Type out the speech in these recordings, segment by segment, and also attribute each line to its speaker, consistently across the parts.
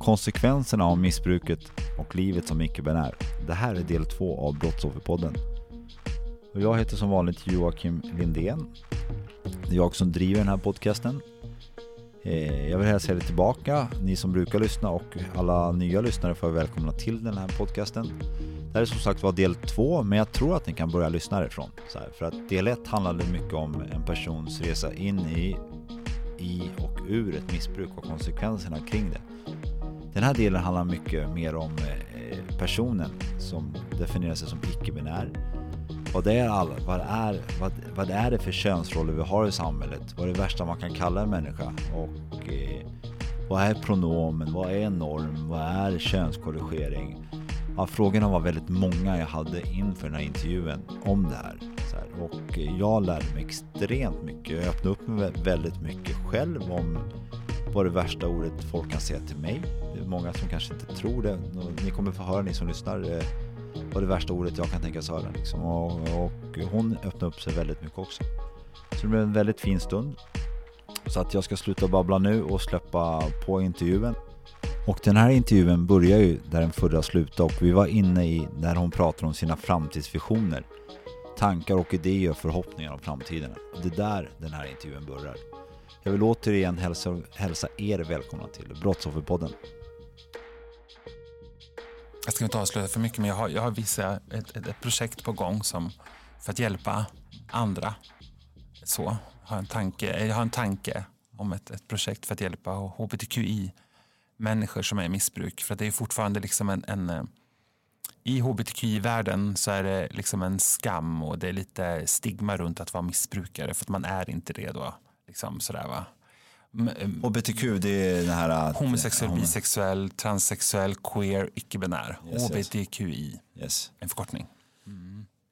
Speaker 1: Konsekvenserna av missbruket och livet som icke-binär. Det här är del två av Brottsofferpodden. Och jag heter som vanligt Joakim Lindén. Det är jag som driver den här podcasten. Eh, jag vill hälsa er tillbaka, ni som brukar lyssna och alla nya lyssnare får välkomna till den här podcasten. Det här är som sagt var del två, men jag tror att ni kan börja lyssna härifrån. Så här, för att del ett handlade mycket om en persons resa in i, i och ur ett missbruk och konsekvenserna kring det. Den här delen handlar mycket mer om eh, personen som definierar sig som icke-binär. Vad det, är all, vad, det är, vad, vad det är det för könsroller vi har i samhället? Vad är det värsta man kan kalla en människa? Och eh, vad är pronomen? Vad är norm? Vad är könskorrigering? Ja, frågorna var väldigt många jag hade inför den här intervjun om det här. Så här. Och eh, jag lärde mig extremt mycket. Jag öppnade upp mig väldigt mycket själv om vad det värsta ordet folk kan säga till mig. Många som kanske inte tror det. Ni kommer få höra, ni som lyssnar, eh, vad det värsta ordet jag kan tänkas höra. Liksom. Och, och hon öppnade upp sig väldigt mycket också. Så det blev en väldigt fin stund. Så att jag ska sluta babbla nu och släppa på intervjun. Och den här intervjun börjar ju där den förra slutade och vi var inne i när hon pratar om sina framtidsvisioner. Tankar och idéer och förhoppningar om framtiden. Det är där den här intervjun börjar. Jag vill återigen hälsa, hälsa er välkomna till Brottsofferpodden.
Speaker 2: Jag ska inte avslöja för mycket, men jag har, jag har vissa, ett, ett, ett projekt på gång som, för att hjälpa andra. Så, har en tanke, jag har en tanke om ett, ett projekt för att hjälpa hbtqi-människor som är i missbruk. För det är fortfarande liksom en, en eh, i hbtqi-världen så är det liksom en skam och det är lite stigma runt att vara missbrukare för att man är inte det då. Liksom sådär va. M-
Speaker 1: HBTQ det är den här... att-
Speaker 2: Homosexuell,
Speaker 1: homo-
Speaker 2: bisexuell, transsexuell, queer, icke-binär.
Speaker 1: Yes.
Speaker 2: HBTQI,
Speaker 1: Yes.
Speaker 2: en förkortning.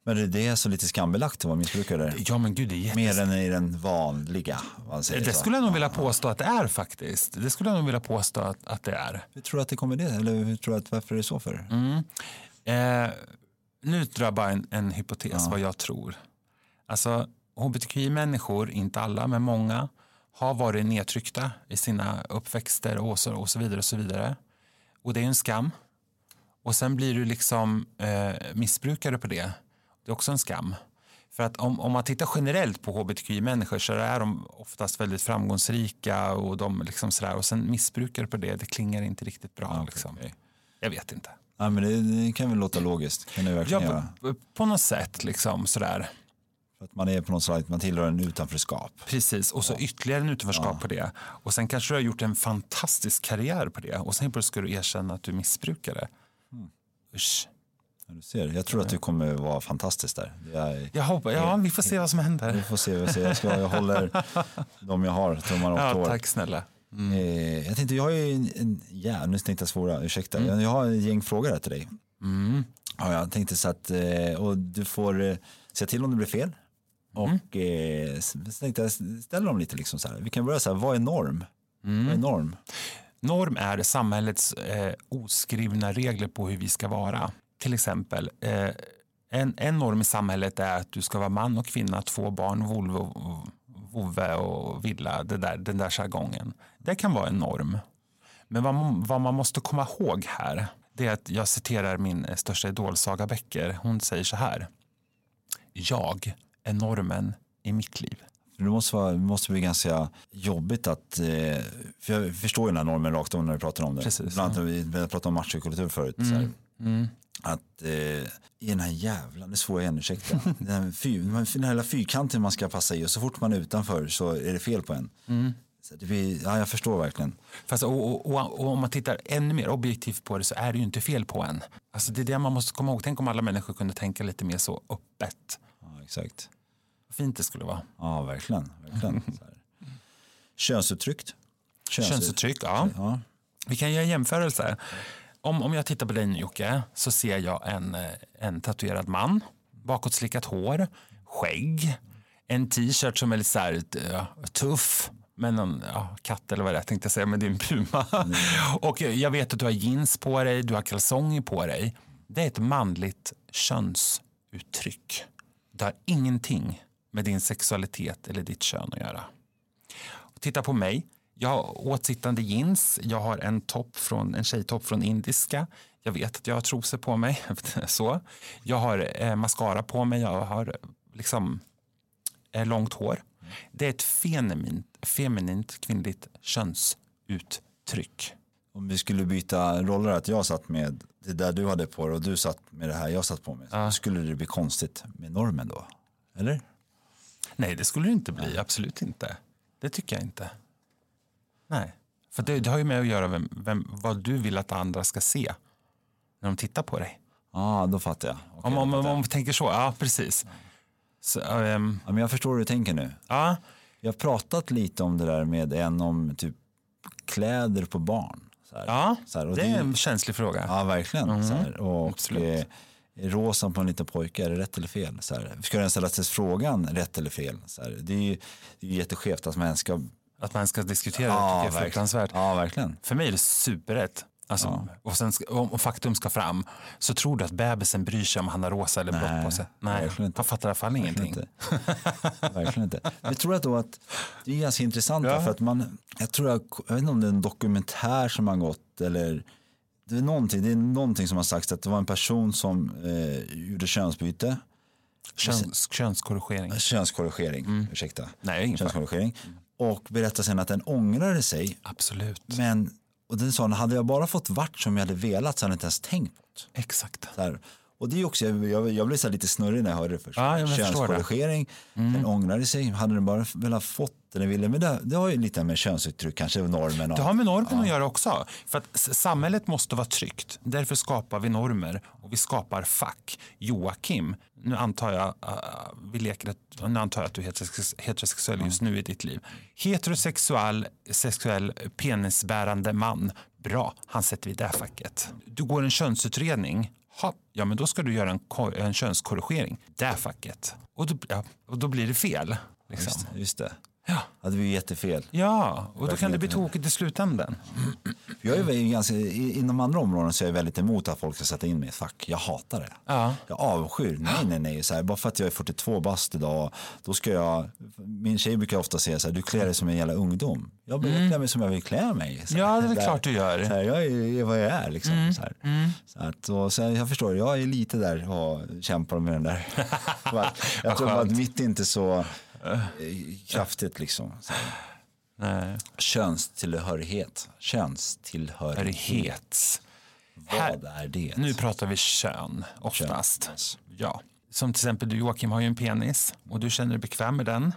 Speaker 1: Men det- det är så lite skambelagt att vara missbrukare.
Speaker 2: Ja men gud, det är jättes...
Speaker 1: Mer än i den vanliga. Man säger
Speaker 2: Det
Speaker 1: så.
Speaker 2: skulle jag nog vilja påstå att det är faktiskt. Det skulle jag nog vilja påstå att, att det är.
Speaker 1: Hur tror du att det kommer det? Eller hur tror att varför är det så för?
Speaker 2: Mm. Eh, nu drar jag bara en, en hypotes vad jag tror. Alltså hbtqi-människor, inte alla men många, har varit nedtryckta i sina uppväxter och så, och så vidare. Och så vidare. Och det är en skam. Och sen blir du liksom eh, missbrukare på det. Det är också en skam. För att om, om man tittar generellt på hbtqi-människor så är de oftast väldigt framgångsrika och de liksom sådär. Och sen missbrukare på det, det klingar inte riktigt bra. liksom.
Speaker 1: okej.
Speaker 2: Jag vet inte.
Speaker 1: Ja, men det, det kan väl låta logiskt. Kan det verkligen
Speaker 2: Ja, på, på något sätt liksom sådär.
Speaker 1: För att man är på något sätt, man tillhör en utanförskap.
Speaker 2: Precis, och så ytterligare en utanförskap på det. Och sen kanske du har gjort en fantastisk karriär på det. Och sen ska du erkänna att du är missbrukare. Usch.
Speaker 1: Ja, Du ser, jag tror att du kommer vara fantastisk där. Jag,
Speaker 2: Jag hoppas, ja, vi får se vad som
Speaker 1: vi
Speaker 2: händer.
Speaker 1: får se, vi får se. Jag, ska, jag håller de jag har, tummar och
Speaker 2: Ja,
Speaker 1: tår.
Speaker 2: tack snälla.
Speaker 1: Eh, jag tänkte, jag har ju en, en ja, nu tänkte jag svåra, ursäkta. Jag, jag har en gäng frågor här till dig.
Speaker 2: Mm.
Speaker 1: Ja, jag tänkte så att, eh, och du får eh, säga till om det blir fel. Och eh, så tänkte jag ställa dem lite liksom så här. Vi kan börja så här, vad är norm? Vad är norm?
Speaker 2: Norm är samhällets eh, oskrivna regler på hur vi ska vara. Till exempel, eh, en, en norm i samhället är att du ska vara man och kvinna, två barn, Volvo, vovve och villa, det där, den där jargongen. Det kan vara en norm. Men vad, man- vad man måste komma ihåg här, det är att jag citerar min eh, största idol Saga Bäcker. Hon säger så här. Jag är normen i mitt liv.
Speaker 1: Det måste, vara, det måste bli ganska jobbigt att, eh, för jag förstår ju den här normen rakt om när vi pratar om det.
Speaker 2: Precis,
Speaker 1: Bland annat när vi, pratade om machokultur förut. Så här,
Speaker 2: Mm.
Speaker 1: att eh, i den här jävla, det svåra igen, ursäkta, den här, fyr, den här hela fyrkanten man ska passa i och så fort man är utanför så är det fel på en.
Speaker 2: Mm.
Speaker 1: Så det blir, ja, jag förstår verkligen.
Speaker 2: Fast, och, och, och, och om man tittar ännu mer objektivt på det så är det ju inte fel på en. Alltså det är det man måste komma ihåg. Tänk om alla människor kunde tänka lite mer så öppet.
Speaker 1: Ja, exakt.
Speaker 2: Vad fint det skulle vara.
Speaker 1: Ja, verkligen. verkligen. Så här. Könsuttryckt. Köns-
Speaker 2: Könsuttryck, ja.
Speaker 1: Ja.
Speaker 2: Vi kan göra jämförelser. Om, om jag tittar på dig nu Jocke så ser jag en, eh, en tatuerad man, bakåtslickat hår, skägg, en t-shirt som är lite så här, eh, tuff med någon ja, katt eller vad det är, tänkte jag säga, med din puma. Och jag vet att du har jeans på dig, du har kalsonger på dig. Det är ett manligt könsuttryck. Det har ingenting med din sexualitet eller ditt kön att göra. Titta på mig. Jag har åtsittande jeans. Jag har en topp från en tjejtopp från indiska. Jag vet att jag har trosor på mig. så. Jag har eh, mascara på mig. Jag har liksom eh, långt hår. Det är ett feminint, feminint kvinnligt könsuttryck.
Speaker 1: Om vi skulle byta roller, att jag satt med det där du hade på dig och du satt med det här jag satt på mig. Så skulle det bli konstigt med normen då? Eller?
Speaker 2: Nej, det skulle det inte bli. Absolut inte. Det tycker jag inte. Nej. För det, det har ju med att göra vem, vem, vad du vill att andra ska se när de tittar på dig.
Speaker 1: Ja, då fattar jag. Okej,
Speaker 2: Om, om, om,
Speaker 1: jag.
Speaker 2: man tänker så, ja precis. Så, ehm,
Speaker 1: Ja, men jag förstår hur du tänker nu.
Speaker 2: ja,
Speaker 1: Jag har pratat lite om det där med en om typ kläder på barn. Så här.
Speaker 2: ja
Speaker 1: Så här, och
Speaker 2: det är en känslig fråga.
Speaker 1: Ja, verkligen. Så här. Och
Speaker 2: Mm, absolut.
Speaker 1: Rosa på en liten pojke, är det rätt eller fel? Så här. Ska den ställa sig frågan rätt eller fel? Så här. Det är ju det är jätteskevt att man ens ska...
Speaker 2: Att man ska diskutera det tycker jag är
Speaker 1: verkligen.
Speaker 2: fruktansvärt.
Speaker 1: Ja, verkligen.
Speaker 2: För mig är det superrätt. Alltså, och sen, om, faktum ska fram så tror du att bebisen bryr sig om han har rosa eller blått på sig. Nej,
Speaker 1: verkligen inte.
Speaker 2: han fattar i alla fall ingenting.
Speaker 1: Inte. Verkligen inte. Jag tror att då att det är ganska intressant för att man, jag tror jag, jag vet inte om det är en dokumentär som har gått eller det är någonting, det är någonting som har sagts att det var en person som eh, gjorde könsbyte,
Speaker 2: Köns, könskorrigering.
Speaker 1: könskorrigering, ursäkta,
Speaker 2: Nej, ingen
Speaker 1: könskorrigering och berättade sen att den ångrade sig
Speaker 2: Absolut.
Speaker 1: men och den sa, hade jag bara fått vart som jag hade velat så hade jag inte ens tänkt på det.
Speaker 2: Exakt.
Speaker 1: Och det är också, jag, jag, blev så lite snurrig när jag hörde det först.
Speaker 2: Förstår det. Mm.
Speaker 1: Könskorrigering, den ångrade sig. Hade den bara velat fått det den ville. Men det, det har ju lite med könsuttryck, kanske normen. Och,
Speaker 2: Det har med normen att göra också. För att samhället måste vara tryggt. Därför skapar vi normer och vi skapar fack. Joakim, nu antar jag, uh, vi leker att, nu antar jag att du är heterosex- heterosexuell just nu i ditt liv. Heterosexuell sexuell penisbärande man. Bra, han sätter vi i det facket. Du går en könsutredning. Ha, ja, men då ska du göra en, en könskorrigering. Det facket. Och då, ja, och då blir det fel. Liksom.
Speaker 1: Just, just det.
Speaker 2: Ja.
Speaker 1: Det blir jättefel.
Speaker 2: ja, och då kan det bli tokigt i slutändan.
Speaker 1: Jag är väl ganska, inom andra områden så är jag väldigt emot att folk ska sätta in mig i ett fack. Jag hatar det.
Speaker 2: Ja.
Speaker 1: Jag avskyr. Nej, nej, nej. Så här, bara för att jag är 42 bast idag, då ska jag... Min tjej brukar ofta säga så här, du klär dig som en jävla ungdom. Jag, jag klär mig som jag vill klä mig. Här,
Speaker 2: Ja, det är
Speaker 1: där-
Speaker 2: klart du gör.
Speaker 1: Så här, jag är vad jag är liksom. Så här. Så att, och, här, jag förstår, jag är lite där och kämpar med den där. Jag tror att mitt inte så kraftigt liksom. Så.
Speaker 2: Nej.
Speaker 1: Könstillhörighet. Könstillhörighet. Vad är det?
Speaker 2: Nu pratar vi kön oftast. Ja. Som till exempel du Joakim har ju en penis och du känner dig bekväm med den.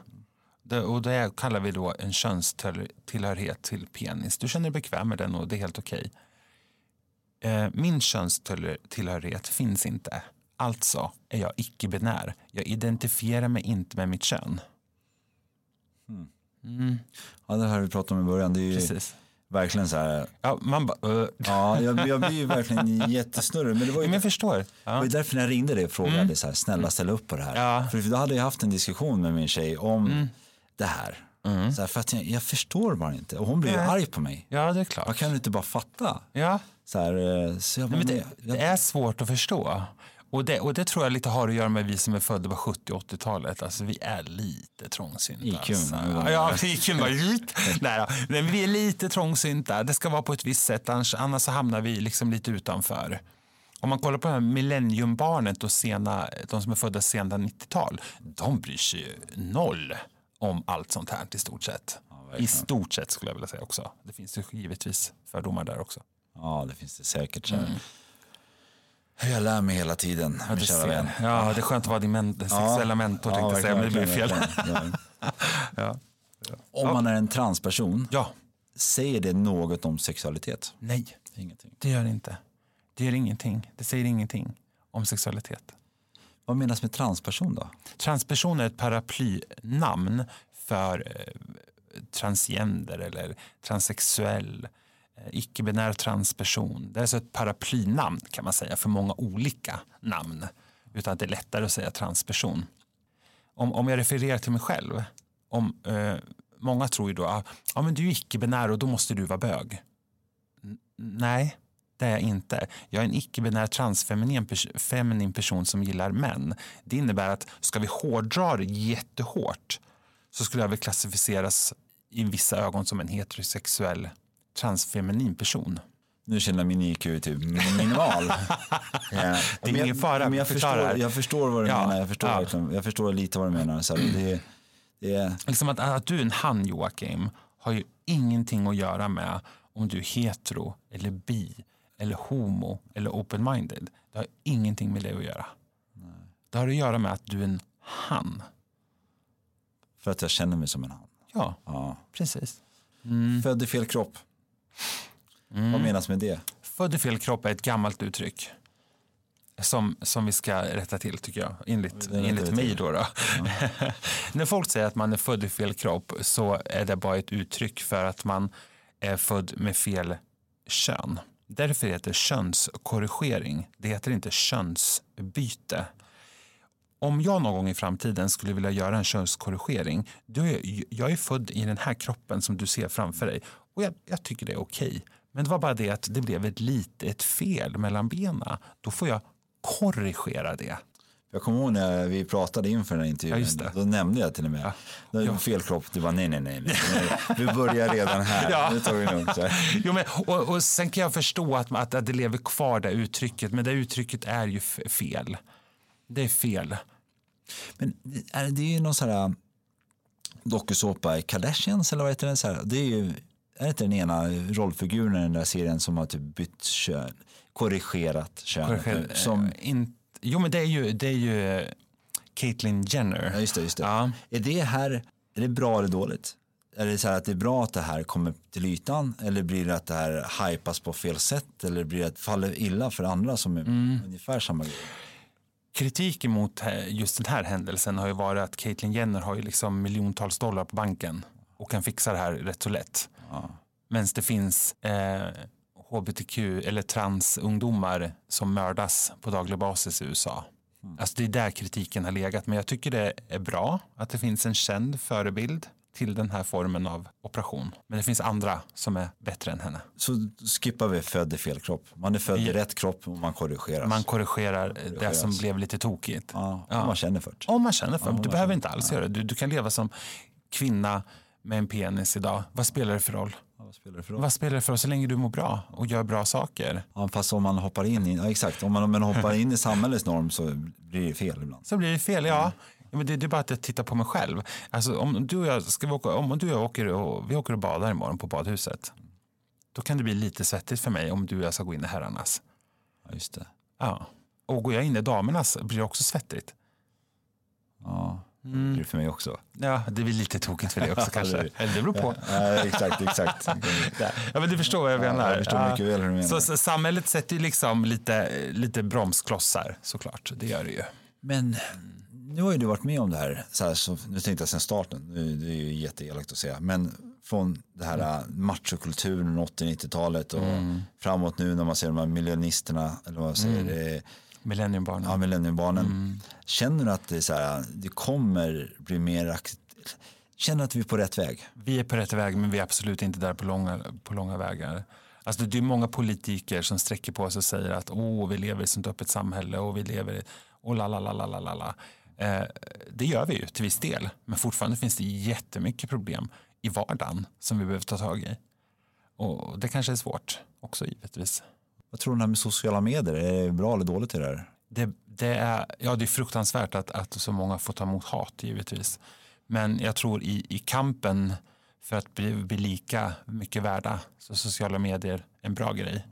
Speaker 2: Det, och det kallar vi då en könstillhörighet till penis. Du känner dig bekväm med den och det är helt okej. Eh, min könstillhörighet finns inte. Alltså är jag icke-binär. Jag identifierar mig inte med mitt kön.
Speaker 1: Ja, det här vi pratat om i början. Det är ju
Speaker 2: Precis.
Speaker 1: verkligen så här.
Speaker 2: Ja, man bara... Uh.
Speaker 1: Ja, jag, jag blir ju verkligen jättesnurrig. Men det var ju,
Speaker 2: Men jag förstår.
Speaker 1: det var ju därför när jag ringde dig och frågade så här, snälla ställ upp på det här.
Speaker 2: Ja.
Speaker 1: För då hade jag haft en diskussion med min tjej om det här. Så här för att jag, jag förstår bara inte. Och hon blir ju arg på mig.
Speaker 2: ja, det är klart.
Speaker 1: Jag kan inte bara fatta.
Speaker 2: Ja.
Speaker 1: Så här, eh, så jag bara,
Speaker 2: Nej, det, det är svårt att förstå. Och det, och det tror jag lite har att göra med vi som är födda på 70 och 80-talet. Alltså vi är lite trångsynta.
Speaker 1: IQ,
Speaker 2: alltså.
Speaker 1: ja.
Speaker 2: Ja, IQ var lite. Nej, men vi är lite trångsynta. Det ska vara på ett visst sätt, annars, annars hamnar vi liksom lite utanför. Om man kollar på här millenniumbarnet och sena, de som är födda sena 90-tal, de bryr sig ju noll om allt sånt här i stort sett. I stort sett skulle jag vilja säga också. Det finns ju givetvis fördomar där också.
Speaker 1: Ja, det finns det säkert. Så. Jag lär mig hela tiden,
Speaker 2: Ja,
Speaker 1: min kära vän.
Speaker 2: ja, det är skönt att vara din men- sexuella mentor tänkte jag säga, men det blir fel. Ja.
Speaker 1: Om man är en transperson,
Speaker 2: ja,
Speaker 1: säger det något om sexualitet?
Speaker 2: nej,
Speaker 1: Ingenting.
Speaker 2: det gör det inte. Det gör ingenting. Det säger ingenting om sexualitet.
Speaker 1: Vad menas med transperson då?
Speaker 2: Transperson är ett paraplynamn för eh, transgender eller transsexuell, Eh, icke-binär transperson. Det är alltså ett paraplynamn kan man säga för många olika namn. Utan att det är lättare att säga transperson. Om, om jag refererar till mig själv, om, eh, många tror ju då att ja, men du är icke-binär och då måste du vara bög. N- nej, det är jag inte. Jag är en icke-binär transfeminin pers- feminin person som gillar män. Det innebär att ska vi hårdra det jättehårt så skulle jag väl klassificeras i vissa ögon som en heterosexuell transfeminin person.
Speaker 1: Nu känner min IQ typ minimal. ja.
Speaker 2: Det är ingen fara,
Speaker 1: Men jag, förstår, jag förstår vad du
Speaker 2: Ja,
Speaker 1: menar. Jag förstår,
Speaker 2: ja.
Speaker 1: verkligen- jag förstår lite vad du menar. Så det, det är,
Speaker 2: Liksom att, att du är en han Joakim har ju ingenting att göra med om du är hetero eller bi eller homo eller open-minded. Det har ingenting med det att göra. Det har att göra med att du är en han.
Speaker 1: för att jag känner mig som en han.
Speaker 2: Ja,
Speaker 1: Ja.
Speaker 2: precis.
Speaker 1: Född i fel kropp.
Speaker 2: Mm.
Speaker 1: Vad menas med det?
Speaker 2: Född i fel kropp är ett gammalt uttryck. Som, som vi ska rätta till tycker jag, enligt, enligt mig. Då, då. När folk säger att man är född i fel kropp så är det bara ett uttryck för att man är född med fel kön. Därför heter det könskorrigering. Det heter inte könsbyte. Om jag någon gång i framtiden skulle vilja göra en könskorrigering, då är jag, jag är född i den här kroppen som du ser framför dig och jag, jag tycker det är okej. Men det var bara det att det blev ett litet fel mellan benen. Då får jag korrigera det.
Speaker 1: Jag kommer ihåg när vi pratade inför den här intervjun.
Speaker 2: Ja, det.
Speaker 1: Då nämnde jag till och med. Det
Speaker 2: Ja.
Speaker 1: fel kropp. Du bara nej, nej, nej. nej. Du börjar redan här.
Speaker 2: Ja.
Speaker 1: Nu tar vi det lugnt.
Speaker 2: Jo, men, och, och sen kan jag förstå att, att, att det lever kvar det uttrycket, men det uttrycket är ju fel. Det är fel.
Speaker 1: Men är det är ju någon sån här dokusåpa i Kardashians eller vad heter den? Så här, det är ju är det inte den ena rollfiguren i den där serien som har typ bytt kön, korrigerat kön? Som,
Speaker 2: eh, in, jo, men det är ju, det är ju eh, Caitlyn Jenner.
Speaker 1: ja, just det, just det.
Speaker 2: Ja.
Speaker 1: Är det här, är det bra eller dåligt? Är det så här att det är bra att det här kommer till ytan eller blir det att det här hypas på fel sätt eller blir det att det faller illa för andra som är
Speaker 2: Mm.
Speaker 1: ungefär samma grej?
Speaker 2: Kritiken mot eh, just den här händelsen har ju varit att Caitlyn Jenner har ju liksom miljontals dollar på banken och kan fixa det här rätt så lätt. Medan det finns eh, hbtq eller transungdomar som mördas på daglig basis i USA. Alltså det är där kritiken har legat. Men jag tycker det är bra att det finns en känd förebild till den här formen av operation. Men det finns andra som är bättre än henne.
Speaker 1: Så skippar vi född i fel kropp. Man är född i
Speaker 2: Ja.
Speaker 1: rätt kropp och man korrigeras.
Speaker 2: Man korrigerar eh, det som blev lite tokigt.
Speaker 1: ja,
Speaker 2: Ja.
Speaker 1: Om man känner för det.
Speaker 2: Om man känner för det.
Speaker 1: Ja,
Speaker 2: Du behöver inte alls göra det. Du, du kan leva som kvinna med en penis idag. Vad spelar det för roll?
Speaker 1: Ja, vad spelar det för roll?
Speaker 2: Vad spelar det för roll så länge du mår bra och gör bra saker?
Speaker 1: Ja, fast om man hoppar in i, ja, exakt, om man, om man hoppar in i samhällets norm så blir det fel ibland.
Speaker 2: Så blir det fel, ja. Ja, men det, det är bara att jag tittar på mig själv. Alltså, om, du och jag, ska vi åka, om du och jag åker och, vi åker och badar imorgon på badhuset. Då kan det bli lite svettigt för mig om du och jag ska gå in i herrarnas.
Speaker 1: Ja, just det.
Speaker 2: Ja. Och går jag in i damernas blir det också svettigt.
Speaker 1: Ja,
Speaker 2: Mm.
Speaker 1: det det för mig också.
Speaker 2: Ja, det blir lite tokigt för dig också
Speaker 1: Ja,
Speaker 2: kanske. Eller det beror på.
Speaker 1: Ja, exakt, exakt.
Speaker 2: Ja, men du förstår vad jag
Speaker 1: Ja,
Speaker 2: menar.
Speaker 1: jag förstår mycket väl hur du menar.
Speaker 2: Så, så samhället sätter ju liksom lite, lite bromsklossar såklart. Det gör det ju.
Speaker 1: Men nu har ju du varit med om det här, så här så, nu tänkte jag sen starten, nu, det är ju jätteelakt att säga, men från det här mm. machokulturen 80-90-talet och framåt nu när man ser de här miljonisterna, eller vad man säger, eh,
Speaker 2: Millenniumbarnen.
Speaker 1: ja, millenniumbarnen. Känner du att det, är så här, det kommer bli mer, känner att vi är på rätt väg?
Speaker 2: Vi är på rätt väg men vi är absolut inte där på långa, på långa vägar. Alltså det är många politiker som sträcker på sig och säger att Åh, vi lever i ett sånt öppet samhälle och vi lever i och la la la la la la la. Eh, det gör vi ju till viss del men fortfarande finns det jättemycket problem i vardagen som vi behöver ta tag i. Och det kanske är svårt också givetvis.
Speaker 1: Vad tror du här med sociala medier, är det bra eller dåligt i det här?
Speaker 2: Det, det, är, ja, det är fruktansvärt att, att så många får ta emot hat givetvis. Men jag tror i, i kampen för att bli, bli lika mycket värda så sociala medier en bra grej.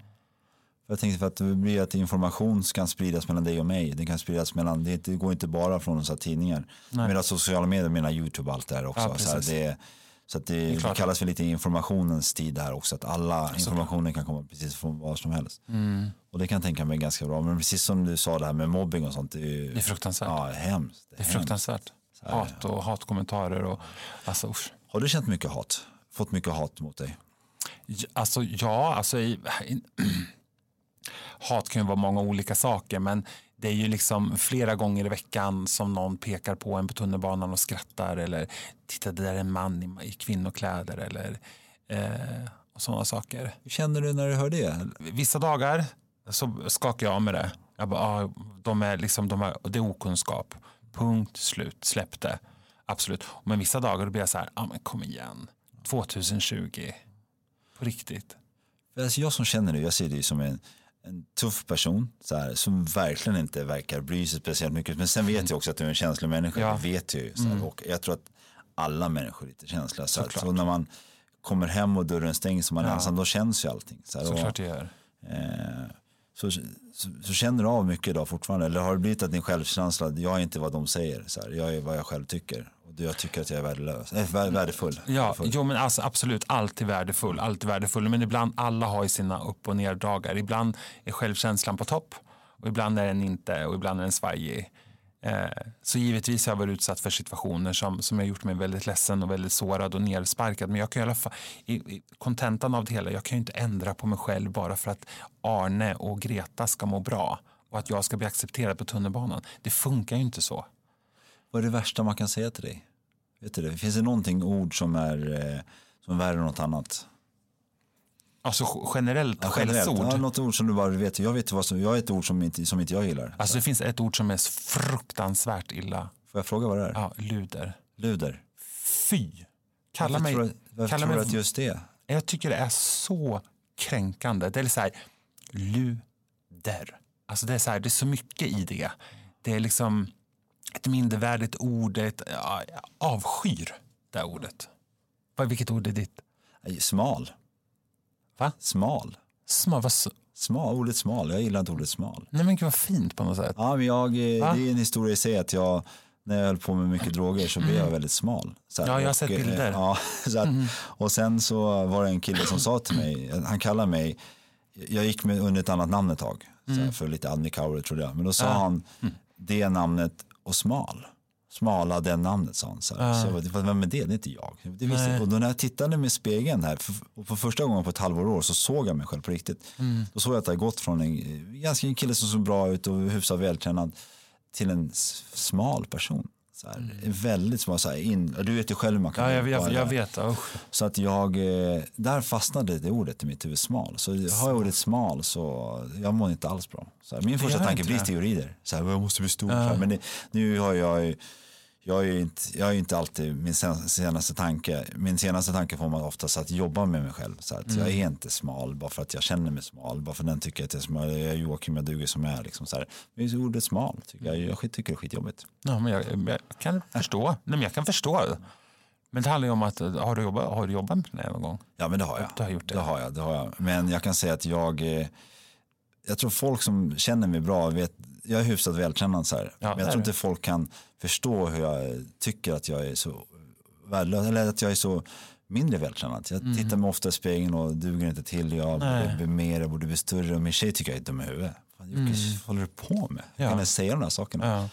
Speaker 1: Jag tänkte för att det blir att information kan spridas mellan dig och mig. Det kan spridas mellan, det går inte bara från så här tidningar. Medan sociala medier menar YouTube och allt det här också.
Speaker 2: Ja,
Speaker 1: så, här, det, så det,
Speaker 2: är
Speaker 1: det
Speaker 2: klart.
Speaker 1: kallas för lite informationens tid här också. Att alla informationer kan komma precis från vad som helst.
Speaker 2: Mm.
Speaker 1: Och det kan jag tänka mig är ganska bra. Men precis som du sa det här med mobbing och sånt. Det är, ju,
Speaker 2: Det är fruktansvärt.
Speaker 1: Ja, hemskt.
Speaker 2: Det är
Speaker 1: hemskt.
Speaker 2: fruktansvärt. Hat och hatkommentarer och alltså usch.
Speaker 1: Har du känt mycket hat? Fått mycket hat mot dig?
Speaker 2: Alltså ja, alltså i, hat kan ju vara många olika saker men det är ju liksom flera gånger i veckan som någon pekar på en på tunnelbanan och skrattar eller titta det där är en man i, i kvinnokläder eller eh, och sådana saker.
Speaker 1: Hur känner du när du hör det?
Speaker 2: Vissa dagar så skakar jag av med det. Jag bara, ah, de är liksom, de är, det är okunskap. Punkt slut, släpp det. Absolut. Men vissa dagar blir jag så här, ah, men kom igen. 2020. På riktigt.
Speaker 1: Alltså jag som känner dig, jag ser dig som en, en tuff person så här, som verkligen inte verkar bry sig speciellt mycket. Men sen vet jag också att du är en känslig människa.
Speaker 2: Ja.
Speaker 1: Det vet jag ju. Så här, och jag tror att alla människor är lite känsliga. Så, när man kommer hem och dörren stängs och man är
Speaker 2: Ja.
Speaker 1: ensam, då känns ju allting. Så, här, och,
Speaker 2: Såklart det gör.
Speaker 1: eh, så, så, så känner du av mycket idag fortfarande? Eller har det blivit att din självkänsla, jag är inte vad de säger, så här, jag är vad jag själv tycker. Och jag tycker att jag är värdelös, äh, vär, värdefull.
Speaker 2: Ja,
Speaker 1: värdefull.
Speaker 2: jo, men alltså, absolut. Alltid värdefull. Alltid värdefull. Men ibland, alla har ju sina upp och nerdagar. Ibland är självkänslan på topp och ibland är den inte och ibland är den svajig. Eh, så givetvis har jag varit utsatt för situationer som, som har gjort mig väldigt ledsen och väldigt sårad och nersparkad. Men jag kan i alla fall, i, i kontentan av det hela, jag kan ju inte ändra på mig själv bara för att Arne och Greta ska må bra och att jag ska bli accepterad på tunnelbanan. Det funkar ju inte så.
Speaker 1: Vad är det värsta man kan säga till dig? Vet du det? Finns det någonting ord som är, eh, som är värre än något annat?
Speaker 2: Alltså generellt
Speaker 1: Ja, generellt.
Speaker 2: skällsord.
Speaker 1: Ja, något ord som du bara vet. Jag vet vad som, jag har ett ord som inte, som inte jag gillar.
Speaker 2: Alltså det finns ett ord som är fruktansvärt illa.
Speaker 1: Får jag fråga vad det är?
Speaker 2: Ja, luder.
Speaker 1: Luder.
Speaker 2: Fy. Kalla
Speaker 1: varför
Speaker 2: mig...
Speaker 1: tror varför
Speaker 2: kalla
Speaker 1: tror du att just det?
Speaker 2: Jag tycker det är så kränkande. Det är så här, luder. Alltså det är så här, det är så mycket i det. Det är liksom ett mindervärdigt ord. Ett, ja, avskyr det här ordet. Vilket ord är ditt?
Speaker 1: Smal.
Speaker 2: Va?
Speaker 1: Smal.
Speaker 2: Sma, vad,
Speaker 1: Smal. Ordet smal. Jag gillar inte ordet smal.
Speaker 2: nej men gud vad fint på något sätt.
Speaker 1: Ja, men jag, eh,
Speaker 2: Va?
Speaker 1: det är en historia i sig att jag när jag höll på med mycket droger så blev jag väldigt smal. Så här,
Speaker 2: Mm. Ja, jag har sett
Speaker 1: eh,
Speaker 2: bilder. Mm.
Speaker 1: Ja, så att, Och sen så var det en kille som sa till mig, han kallade mig, jag gick med under ett annat namn ett tag, så
Speaker 2: Mm.
Speaker 1: här, för lite Annie Kauri trodde jag. Men då sa han det namnet och smal. Smala det namnet sa han. Så, här. så jag bara, vem är det? Det är inte jag. Det visste, och då när jag tittade med spegeln här, för, och för första gången på ett halvår år så såg jag mig själv på riktigt.
Speaker 2: Mm.
Speaker 1: Då såg jag att jag gått från en, ganska en kille som såg bra ut och hyfsat vältränad till en smal person. Så här, Väldigt smal, så här, in, du vet ju själv hur man kan
Speaker 2: Mm. Ja, jag, jag, jag vet. Usch.
Speaker 1: Så att jag, eh, där fastnade det ordet i mitt huvud, smal. Så har jag ordet smal så jag mår inte alls bra. Så här, min första tanke blir teorier. Så här, jag måste bli stor. Här, men det, nu har jag ju- jag är ju inte, jag är inte alltid min sen- senaste tanke. Min senaste tanke får man oftast att jobba med mig själv. Så att
Speaker 2: Mm.
Speaker 1: Jag är inte smal bara för att jag känner mig smal. Bara för den tycker att jag är smal. Jag är Joakim, jag duger som jag är. Liksom så här. Men just ordet smal tycker jag, jag tycker det är skitjobbigt.
Speaker 2: Ja, men jag, jag kan förstå. Nej, men jag kan förstå. Men det handlar ju om att, har du jobbat, har du jobbat med det någon gång?
Speaker 1: Ja men det har jag.
Speaker 2: Du har gjort det.
Speaker 1: det har jag, det har jag. Men jag kan säga att jag, eh, jag tror folk som känner mig bra vet, jag är hyfsat välkännande så här.
Speaker 2: Ja,
Speaker 1: men jag tror inte folk kan förstå hur jag tycker att jag är så värdelös, eller att jag är så mindre välkännad. Jag tittar mig ofta i spegeln och duger inte till, jag borde
Speaker 2: Mm. Nej.
Speaker 1: bli mer, jag borde bli större och min tjej tycker jag är dum i huvudet. Fan, Jocke, vad håller du på med?
Speaker 2: Mm. Ja.
Speaker 1: kan jag säga de här sakerna?
Speaker 2: Ja.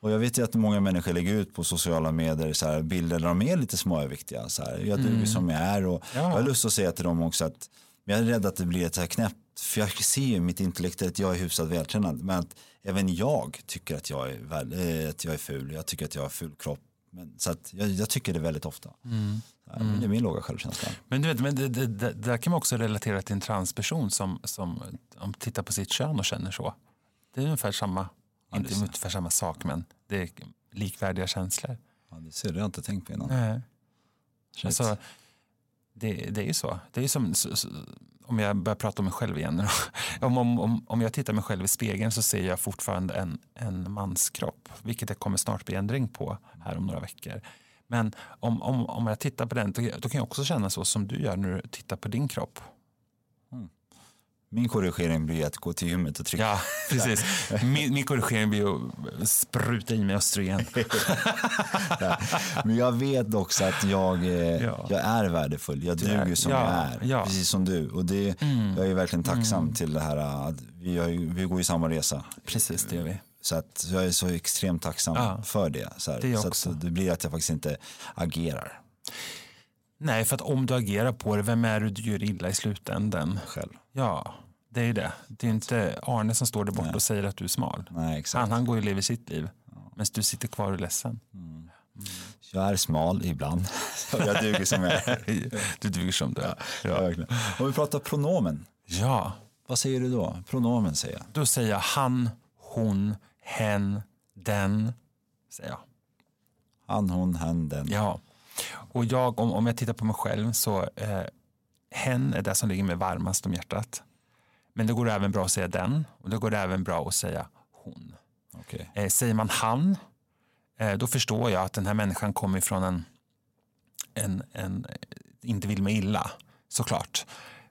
Speaker 1: Och jag vet ju att många människor lägger ut på sociala medier så här, bilder där de är lite småöverviktiga. Så här, jag duger som jag är och
Speaker 2: Mm. Ja.
Speaker 1: jag har lust att säga till dem också att jag är rädd att det blir ett så här knäppt, för jag ser ju mitt intellekt att jag är hyfsat välkännad, men att även jag tycker att jag är, väl, eh, att jag är ful, jag tycker att jag har ful kropp. Men, så att jag, jag tycker det väldigt ofta.
Speaker 2: Mm.
Speaker 1: Men Det är min låga självkänsla.
Speaker 2: Men du vet, men det, det, det, där kan man också relatera till en transperson som, som om tittar på sitt kön och känner så. Det är ungefär samma, inte
Speaker 1: det ser-
Speaker 2: ungefär samma sak, men det är likvärdiga känslor.
Speaker 1: Ja, det ser det har jag inte tänkt på innan.
Speaker 2: Nej.
Speaker 1: Shit.
Speaker 2: Alltså, det, det är ju så. Det är ju som, så, så, om jag börjar prata om mig själv igen. om, om, om, om jag tittar mig själv i spegeln så ser jag fortfarande en, en manskropp. Vilket det kommer snart bli ändring på här om några veckor. Men om, om, om jag tittar på den, då, då kan jag också känna så som du gör när du tittar på din kropp. Mm.
Speaker 1: Min korrigering blir att gå till gymmet och trycka.
Speaker 2: Ja, precis. Min, min korrigering blir att spruta i mig östrogen.
Speaker 1: Men jag vet också att jag, eh,
Speaker 2: Ja.
Speaker 1: jag är värdefull. Jag duger som
Speaker 2: ja,
Speaker 1: jag är.
Speaker 2: ja. Mm.
Speaker 1: Precis som du. Och det, jag är verkligen tacksam till det här. Att vi, har, ju- vi går i samma resa.
Speaker 2: Precis, det gör vi.
Speaker 1: Så att jag är så extremt tacksam
Speaker 2: Ja.
Speaker 1: för det. Så, här.
Speaker 2: Det
Speaker 1: så det blir att jag faktiskt inte agerar
Speaker 2: Nej, för att om du agerar på det, vem är det du gör illa i slutändan?
Speaker 1: själv.
Speaker 2: Ja, det är ju det. Det är inte Arne som står där borta och säger att du är smal.
Speaker 1: Nej, exakt.
Speaker 2: Han, han går ju och lever sitt liv. Men du sitter kvar och är ledsen.
Speaker 1: Jag är smal ibland. Jag duger som jag är.
Speaker 2: Du duger som du är.
Speaker 1: Ja.
Speaker 2: Ja.
Speaker 1: Om vi pratar pronomen.
Speaker 2: ja,
Speaker 1: Vad säger du då? Pronomen säger jag.
Speaker 2: då säger jag han, hon, hen, den. Säger jag.
Speaker 1: Han, hon, hen, den.
Speaker 2: Ja. Och jag, om, om jag tittar på mig själv så eh, hen är det som ligger mig varmast om hjärtat. Men det går även bra att säga den och det går även bra att säga hon.
Speaker 1: Okej.
Speaker 2: Eh, säger man han, eh, då förstår jag att den här människan kommer ifrån en, en, en inte vill mig illa, såklart.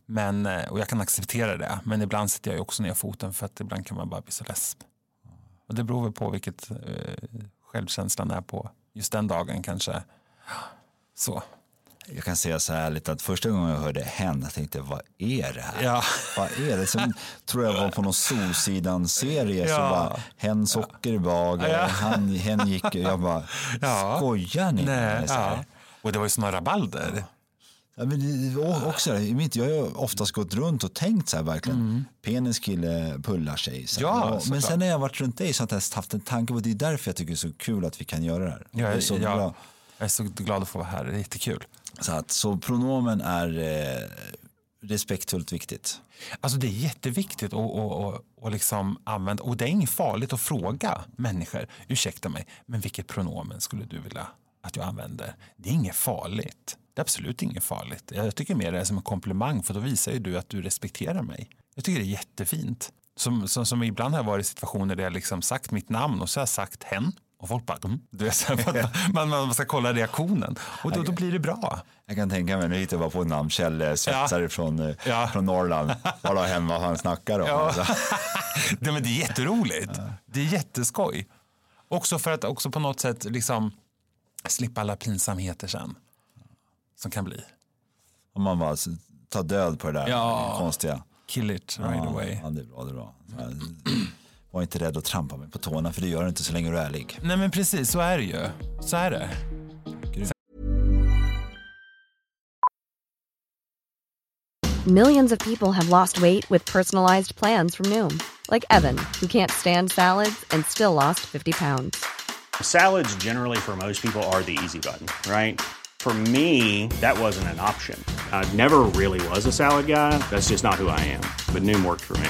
Speaker 2: Men, eh, och jag kan acceptera det, men ibland sätter jag också ner foten för att ibland kan man bara bli så less. Och det beror väl på vilket eh, självkänslan är på just den dagen kanske. Så.
Speaker 1: Jag kan säga så här lite att första gången jag hörde hen, jag tänkte vad är det här?
Speaker 2: Ja.
Speaker 1: Vad är det? Sen tror jag var på någon Solsidan-serie så
Speaker 2: Ja.
Speaker 1: bara, hen sockerbagare,
Speaker 2: Ja.
Speaker 1: han, hen gick, jag bara,
Speaker 2: Ja.
Speaker 1: skojar ni?
Speaker 2: Nej, ja. Och det var ju såna rabalder.
Speaker 1: Ja, men det också, det, jag har oftast gått runt och tänkt så här verkligen, penis kille pullar sig.
Speaker 2: Mm. Ja,
Speaker 1: men sen när jag varit runt dig så har jag haft en tanke på det. är därför jag tycker det är så kul att vi kan göra det här.
Speaker 2: Jag,
Speaker 1: Jag är så
Speaker 2: jag,
Speaker 1: glad.
Speaker 2: Jag är så glad att få vara här, det är jättekul.
Speaker 1: Så, att, så pronomen är eh, respektfullt viktigt.
Speaker 2: Alltså det är jätteviktigt att och, och, och liksom använda, och det är inget farligt att fråga människor, ursäkta mig, men vilket pronomen skulle du vilja att jag använder? Det är inget farligt. Det är absolut inget farligt. Jag tycker mer det är som en komplimang för då visar ju du att du respekterar mig. Jag tycker det är jättefint. Som, som, som ibland har jag varit i situationer där jag liksom sagt mitt namn och så har jag sagt hen och folk bara mm. du vet, man, man ska kolla reaktionen och då, då blir det bra.
Speaker 1: Jag kan tänka mig, nu hittar jag bara på namn, Kjell svetsare från, eh,
Speaker 2: Ja.
Speaker 1: från Norrland. Bara hemma vad han snackar om.
Speaker 2: Ja.
Speaker 1: Alltså.
Speaker 2: Nej, men det är jätteroligt. Det är jätteskoj. Också för att också på något sätt liksom slippa alla pinsamheter sen. Som kan bli.
Speaker 1: Om man bara tar död på det där
Speaker 2: Ja.
Speaker 1: konstiga.
Speaker 2: Kill it right
Speaker 1: ja,
Speaker 2: away.
Speaker 1: Ja, det är bra. Det är bra. Så här, Var inte rädd att trampa mig på tårna för det gör du inte så länge du är ärlig.
Speaker 2: Nej men precis, så är det ju. Så är det.
Speaker 3: Millions of people have lost weight with personalized plans from Noom, like Evan, who can't stand salads and still lost 50 pounds.
Speaker 4: Salads, generally, for most people, are the easy button, right? For me, that wasn't an option. I never really was a salad guy. That's just not who I am. But Noom worked for me.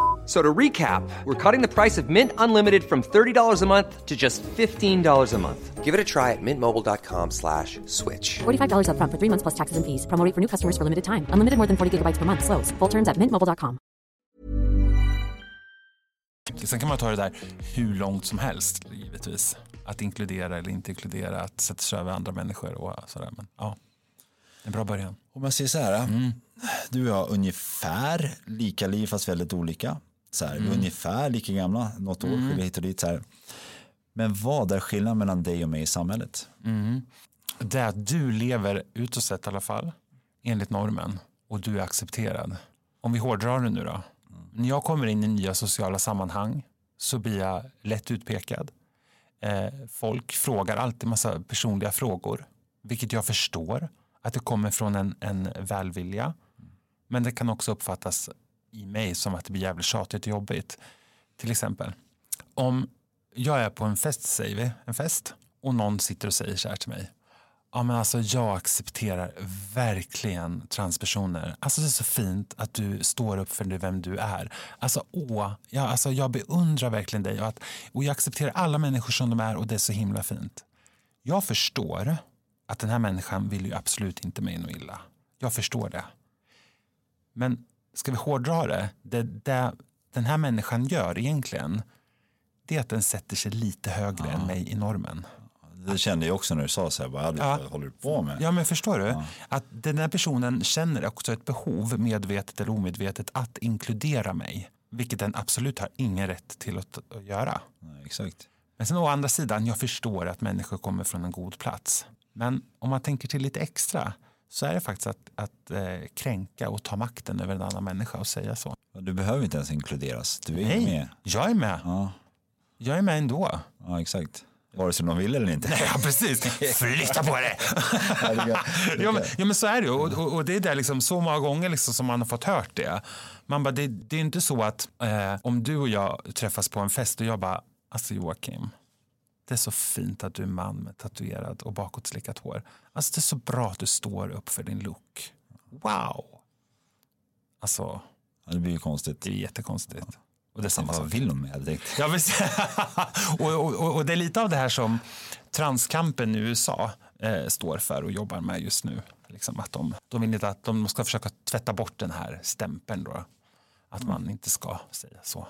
Speaker 5: So to recap, we're cutting the price of Mint Unlimited from $30 a month to just $15 a month. Give it a try at mintmobile.com slash switch.
Speaker 6: $45 upfront for three months plus taxes and fees. Promo rate for new customers for limited time. Unlimited more than 40 gigabytes per month. Slows. Full terms at mintmobile.com.
Speaker 2: Sen kan man ta det där hur långt som helst, givetvis. Att inkludera eller inte inkludera, att sätta sig över andra människor och sådär. Men ja, en bra början.
Speaker 1: Om jag säger så här, du och jag har ungefär lika liv fast väldigt olika. Så här, är ungefär lika gamla, något år skiljer hit och dit. Så här. Men vad är skillnaden mellan dig och mig i samhället?
Speaker 2: Det är att du lever utåt sett i alla fall, enligt normen, och du är accepterad. Om vi hårdrar det nu då. När jag kommer in i nya sociala sammanhang så blir jag lätt utpekad. Eh, folk frågar alltid massa personliga frågor, vilket jag förstår att det kommer från en, en välvilja. Men det kan också uppfattas i mig som att det blir jävligt tjatigt och jobbigt. Till exempel, om jag är på en fest, säger vi, en fest, och någon sitter och säger så här till mig. Ja, men alltså, jag accepterar verkligen transpersoner. Alltså, det är så fint att du står upp för vem du är. Alltså, åh, jag, alltså, jag beundrar verkligen dig och, att, och jag accepterar alla människor som de är och det är så himla fint. Jag förstår att den här människan vill ju absolut inte mig något illa. Jag förstår det. Men ska vi hårdra det, det, det den här människan gör egentligen det är att den sätter sig lite högre än mig i normen.
Speaker 1: Det kände jag också när du sa så här, vad
Speaker 2: Ja.
Speaker 1: håller du på med?
Speaker 2: Ja, men förstår du? Att den här personen känner också ett behov, medvetet eller omedvetet, att inkludera mig. Vilket den absolut har ingen rätt till att, att göra.
Speaker 1: Nej, exakt.
Speaker 2: Men sen å andra sidan, jag förstår att människor kommer från en god plats. Men om man tänker till lite extra så är det faktiskt att, att eh, kränka och ta makten över en annan människa och säga så.
Speaker 1: Du behöver inte ens inkluderas, du är
Speaker 2: Nej,
Speaker 1: med.
Speaker 2: jag är med.
Speaker 1: Ja,
Speaker 2: Jag är med ändå.
Speaker 1: ja, exakt. Vare sig de vill eller inte.
Speaker 2: Ja, precis. Flytta på
Speaker 1: det
Speaker 2: ja, men, ja, men så är det. Och, och, och det är där liksom, så många gånger liksom som man har fått hört det. Man bara, det, det är inte så att eh, om du och jag träffas på en fest och jag bara, alltså Joakim, det är så fint att du är man med tatuerad och bakåtslickat hår. Alltså det är så bra att du står upp för din look. Wow! Alltså,
Speaker 1: Ja, det blir ju konstigt.
Speaker 2: det är jättekonstigt. Och det är samma.
Speaker 1: Vad vill de med tänkte
Speaker 2: Ja, och, och, och, det är lite av det här som transkampen i USA eh, står för och jobbar med just nu. Liksom att de, de vill inte att de ska försöka tvätta bort den här stämpeln då. Att man inte ska säga så.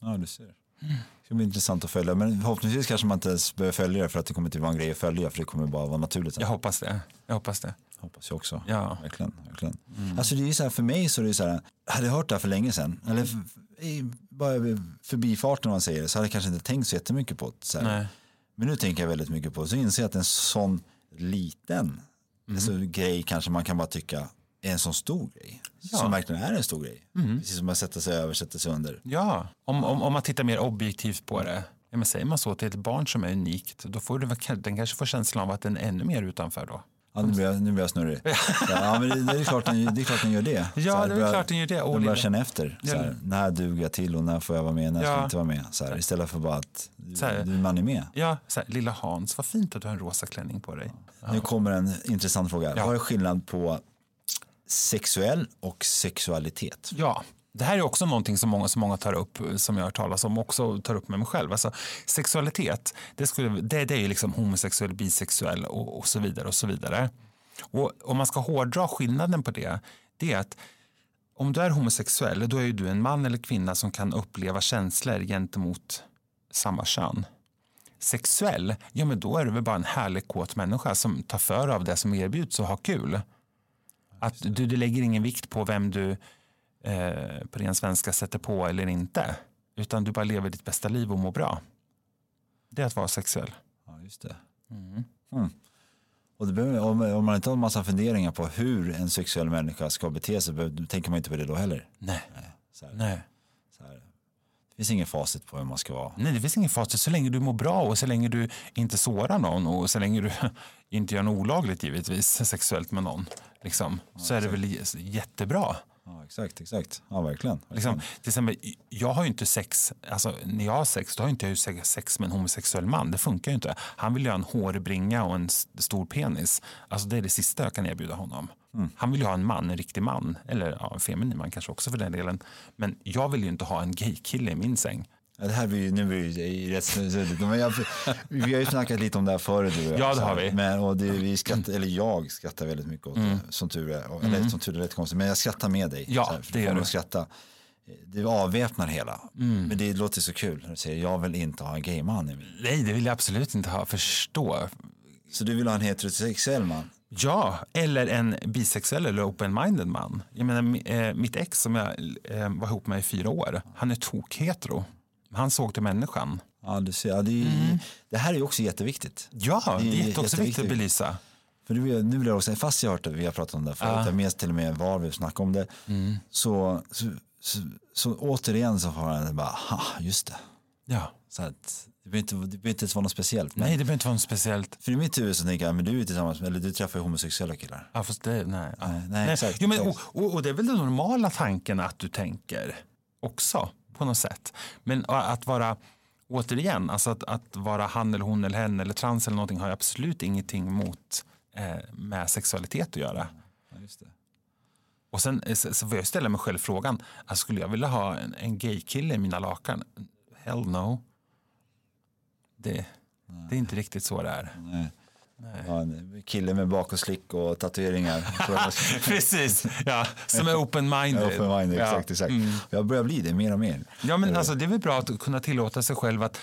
Speaker 1: Ja, du ser. Det ska bli intressant att följa. Men förhoppningsvis kanske man inte ens behöver följa det för att det kommer inte vara en grej att följa för det kommer bara vara naturligt.
Speaker 2: Jag hoppas det. Jag hoppas det.
Speaker 1: Hoppas jag också.
Speaker 2: Ja.
Speaker 1: Verkligen. verkligen. Alltså det är ju så här, för mig så är det så här, hade jag hört det här för länge sedan, eller i, bara förbifarten om man säger det, så hade jag kanske inte tänkt så jättemycket på det. Så här. Men nu tänker jag väldigt mycket på det, så inser jag att en sån liten alltså, grej kanske man kan bara tycka är en sån stor grej. Som verkligen är en stor grej. Precis som att sätta sig över, sätta sig under.
Speaker 2: Ja, om, om, om man tittar mer objektivt på det. Ja, men säger man så till ett barn som är unikt, då får väl- den kanske får känslan av att den är ännu mer utanför då.
Speaker 1: Ja, nu blir jag, nu blir jag snurrig. Ja, men det, är klart den, det är klart den gör det.
Speaker 2: Ja,
Speaker 1: här,
Speaker 2: det är
Speaker 1: börjar-
Speaker 2: klart den gör det.
Speaker 1: Den börjar känna efter. Så
Speaker 2: Ja.
Speaker 1: här, när duger jag till och när får jag vara med, när ska
Speaker 2: Ja.
Speaker 1: jag inte vara med. Så här, istället för bara att du, du, man är med.
Speaker 2: Ja, så lilla Hans, vad fint att du har en rosa klänning på dig.
Speaker 1: Nu kommer en intressant fråga.
Speaker 2: Ja.
Speaker 1: Vad är skillnad på sexuell och sexualitet?
Speaker 2: Ja, det här är också någonting som många, som många tar upp, som jag har hört talas om, också tar upp med mig själv. Alltså, sexualitet, det, skulle, det, det är ju liksom homosexuell, bisexuell och, och så vidare. och så vidare. Och om man ska hårdra skillnaden på det, det är att om du är homosexuell, då är ju du en man eller kvinna som kan uppleva känslor gentemot samma kön. Sexuell, ja men då är du väl bara en härlig kåt människa som tar för av det som erbjuds och har kul. Att du, du lägger ingen vikt på vem du eh, på ren svenska sätter på eller inte. Utan du bara lever ditt bästa liv och mår bra. Det är att vara sexuell.
Speaker 1: Ja, just det. Mm. Och det behöver, om, om man inte har en massa funderingar på hur en sexuell människa ska bete sig, behöver- tänker man inte på det då heller.
Speaker 2: Nej. Nej.
Speaker 1: Det finns ingen facit på hur man ska vara.
Speaker 2: Nej, det finns ingen facit så länge du mår bra och så länge du inte sårar någon och så länge du inte gör något olagligt givetvis sexuellt med någon. Liksom, så är det väl jättebra.
Speaker 1: Ja, exakt, exakt. Ja, verkligen.
Speaker 2: Liksom, till exempel, jag har ju inte sex, alltså när jag har sex, då har inte jag sex- med en homosexuell man. Det funkar ju inte. Han vill ju ha en hårbringa och en stor penis. Alltså det är det sista jag kan erbjuda honom. Han vill ju ha en man, en riktig man. Eller ja, en feminin man kanske också för den delen. Men jag vill ju inte ha en gaykille i min säng.
Speaker 1: Ja, det här blir ju, nu blir det ju rätt. Men jag, vi har ju snackat lite om det här förut. Du
Speaker 2: Ja, det har vi.
Speaker 1: Men, och det, vi skrattar, eller jag skrattar väldigt mycket åt det, som tur är. Och- Eller som tur är lite konstigt, men jag skrattar med dig.
Speaker 2: Ja,
Speaker 1: här,
Speaker 2: det gör du.
Speaker 1: att skratta. Det avväpnar hela. Men det låter så kul när du säger jag vill inte ha en gayman i min.
Speaker 2: Nej, det vill jag absolut inte ha. Förstå.
Speaker 1: Så du vill ha en heterosexuell man?
Speaker 2: Ja, eller en bisexuell eller open-minded man. Jag menar, eh, mitt ex som jag eh, var ihop med i fyra år, han är tok-hetero. Han såg till människan.
Speaker 1: Ja, du ser, ja, det, är, det här är ju också jätteviktigt.
Speaker 2: Ja, det är,
Speaker 1: Det är
Speaker 2: också viktigt att belysa.
Speaker 1: För nu, nu vill jag också, fast jag har hört att vi har pratat om det förut, jag minns till och med var vi snackade om det, så, så, så, så återigen så har jag bara, ha, just det.
Speaker 2: Ja.
Speaker 1: Så att, det behöver inte, det behöver inte vara något speciellt. Men
Speaker 2: Nej, det behöver inte vara något speciellt.
Speaker 1: För i mitt huvud så tänker jag, men du är tillsammans med, eller du träffar ju homosexuella killar.
Speaker 2: Ja, fast det, nej. Ja.
Speaker 1: Nej, nej, exakt,
Speaker 2: Jo, men, och, och, och det är väl den normala tanken att du tänker också på något sätt. Men att vara, återigen, alltså att, att vara han eller hon eller hen eller trans eller någonting har jag absolut ingenting mot eh, med sexualitet att göra.
Speaker 1: Ja, just det.
Speaker 2: Och sen eh, så, så får jag ställa mig själv frågan, alltså, skulle jag vilja ha en, en gaykille i mina lakan? Hell no. Det, det är inte riktigt så det är.
Speaker 1: Nej. Ja, en kille med bakotslick och tatueringar. Jag ska-
Speaker 2: Precis, ja, som är open-minded.
Speaker 1: Ja, open mind,
Speaker 2: Ja.
Speaker 1: exakt, exakt.
Speaker 2: Mm.
Speaker 1: Jag börjar bli det mer och mer.
Speaker 2: Ja, men alltså, det är väl bra att kunna tillåta sig själv att,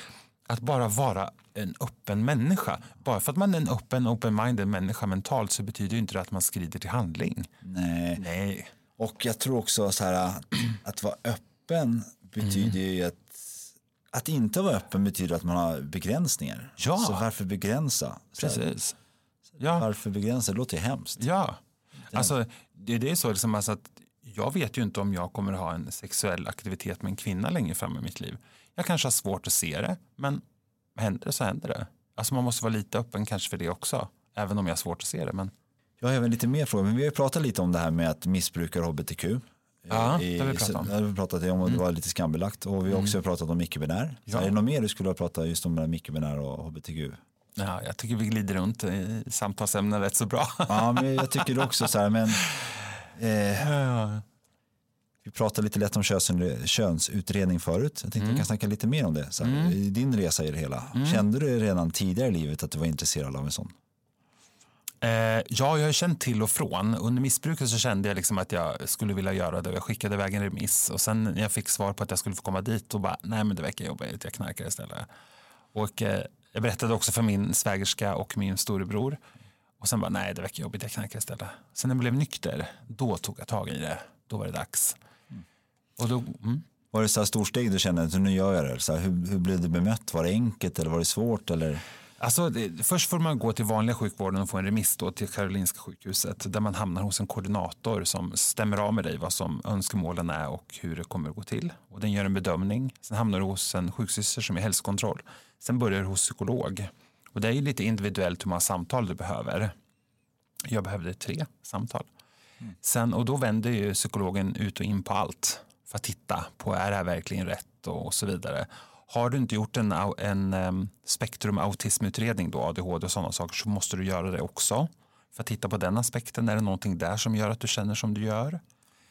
Speaker 2: att bara vara en öppen människa. Bara för att man är en öppen, open-minded människa mentalt så betyder inte det att man skrider till handling.
Speaker 1: Nej.
Speaker 2: Nej.
Speaker 1: Och jag tror också så här att vara öppen betyder
Speaker 2: Mm.
Speaker 1: ju att att inte vara öppen betyder att man har begränsningar.
Speaker 2: Ja.
Speaker 1: Så varför begränsa? Så
Speaker 2: Precis. Ja,
Speaker 1: Varför begränsa? Det låter ju hemskt.
Speaker 2: ja. Alltså, det, det är så liksom alltså att jag vet ju inte om jag kommer ha en sexuell aktivitet med en kvinna längre fram i mitt liv. Jag kanske har svårt att se det, men händer det så händer det. Alltså man måste vara lite öppen kanske för det också, även om jag har svårt att se det. Men
Speaker 1: Jag har även lite mer frågor, men vi har pratat lite om det här med att missbrukar HBTQ.
Speaker 2: Ja,
Speaker 1: I-
Speaker 2: det har vi pratat om. Mm.
Speaker 1: Det har vi pratat om och det var lite skambelagt. Och vi har också pratat om icke-binär.
Speaker 2: Ja.
Speaker 1: Är det något mer du skulle ha pratat just om icke-binär och HBTQ?
Speaker 2: ja, jag tycker vi glider runt i samtalsämnen rätt så bra.
Speaker 1: Ja, men jag tycker det också så här, men eh,
Speaker 2: Ja.
Speaker 1: vi pratade lite lätt om köns, könsutredning förut. Jag tänkte
Speaker 2: Mm.
Speaker 1: vi kan snacka lite mer om det. Så här, I din resa i det hela.
Speaker 2: Mm.
Speaker 1: Kände du redan tidigare i livet att du var intresserad av en sån?
Speaker 2: Eh, ja, jag har känt till och från. Under missbruket så kände jag liksom att jag skulle vilja göra det. Jag skickade iväg en remiss och sen när jag fick svar på att jag skulle få komma dit och bara, nej men det verkar jobbigt, jag knarkar istället. Och eh, jag berättade också för min svägerska och min storebror. Och sen bara, nej det verkar jobbigt, jag knarkar istället. Sen när jag blev nykter, då tog jag tag i det. Då var det dags. Och då, mm.
Speaker 1: Var det så här storsteg du kände nu gör jag det? Så här, hur, hur blev du bemött? Var det enkelt eller var det svårt? Eller?
Speaker 2: Alltså, det, först får man gå till vanliga sjukvården och få en remiss då till Karolinska sjukhuset där man hamnar hos en koordinator som stämmer av med dig vad som önskemålen är och hur det kommer att gå till. Och den gör en bedömning. Sen hamnar du hos en sjuksyster som är hälsokontroll. Sen börjar du hos psykolog. Och det är ju lite individuellt hur många samtal du behöver. Jag behövde tre samtal. Sen, och då vänder ju psykologen ut och in på allt för att titta på är det här verkligen rätt och så vidare. Har du inte gjort en, en um, spektrum autismutredning då, ADHD och sådana saker så måste du göra det också. För att titta på den aspekten, är det någonting där som gör att du känner som du gör?